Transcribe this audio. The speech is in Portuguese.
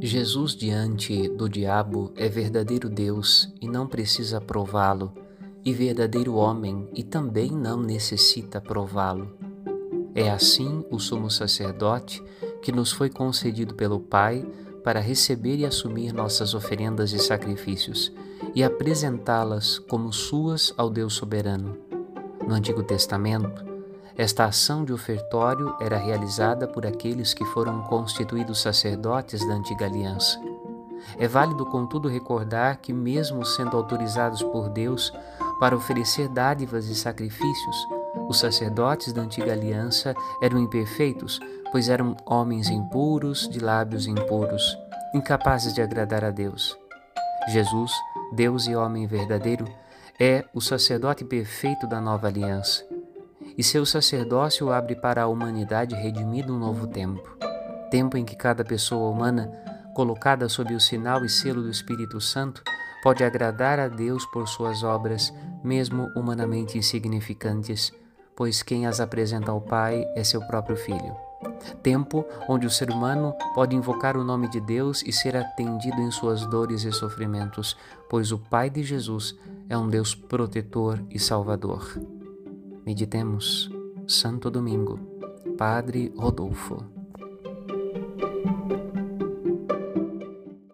Jesus diante do diabo é verdadeiro Deus e não precisa prová-lo, e verdadeiro homem e também não necessita prová-lo. É assim o sumo sacerdote que nos foi concedido pelo Pai para receber e assumir nossas oferendas e sacrifícios e apresentá-las como suas ao Deus soberano. No Antigo Testamento, esta ação de ofertório era realizada por aqueles que foram constituídos sacerdotes da antiga aliança. É válido, contudo, recordar que, mesmo sendo autorizados por Deus para oferecer dádivas e sacrifícios, os sacerdotes da antiga aliança eram imperfeitos, pois eram homens impuros, de lábios impuros, incapazes de agradar a Deus. Jesus, Deus e homem verdadeiro, é o sacerdote perfeito da nova aliança e seu sacerdócio abre para a humanidade redimida um novo tempo. Tempo em que cada pessoa humana, colocada sob o sinal e selo do Espírito Santo, pode agradar a Deus por suas obras, mesmo humanamente insignificantes, pois quem as apresenta ao Pai é seu próprio Filho. Tempo onde o ser humano pode invocar o nome de Deus e ser atendido em suas dores e sofrimentos, pois o Pai de Jesus é um Deus protetor e salvador. Meditemos Santo Domingo, Padre Rodolfo.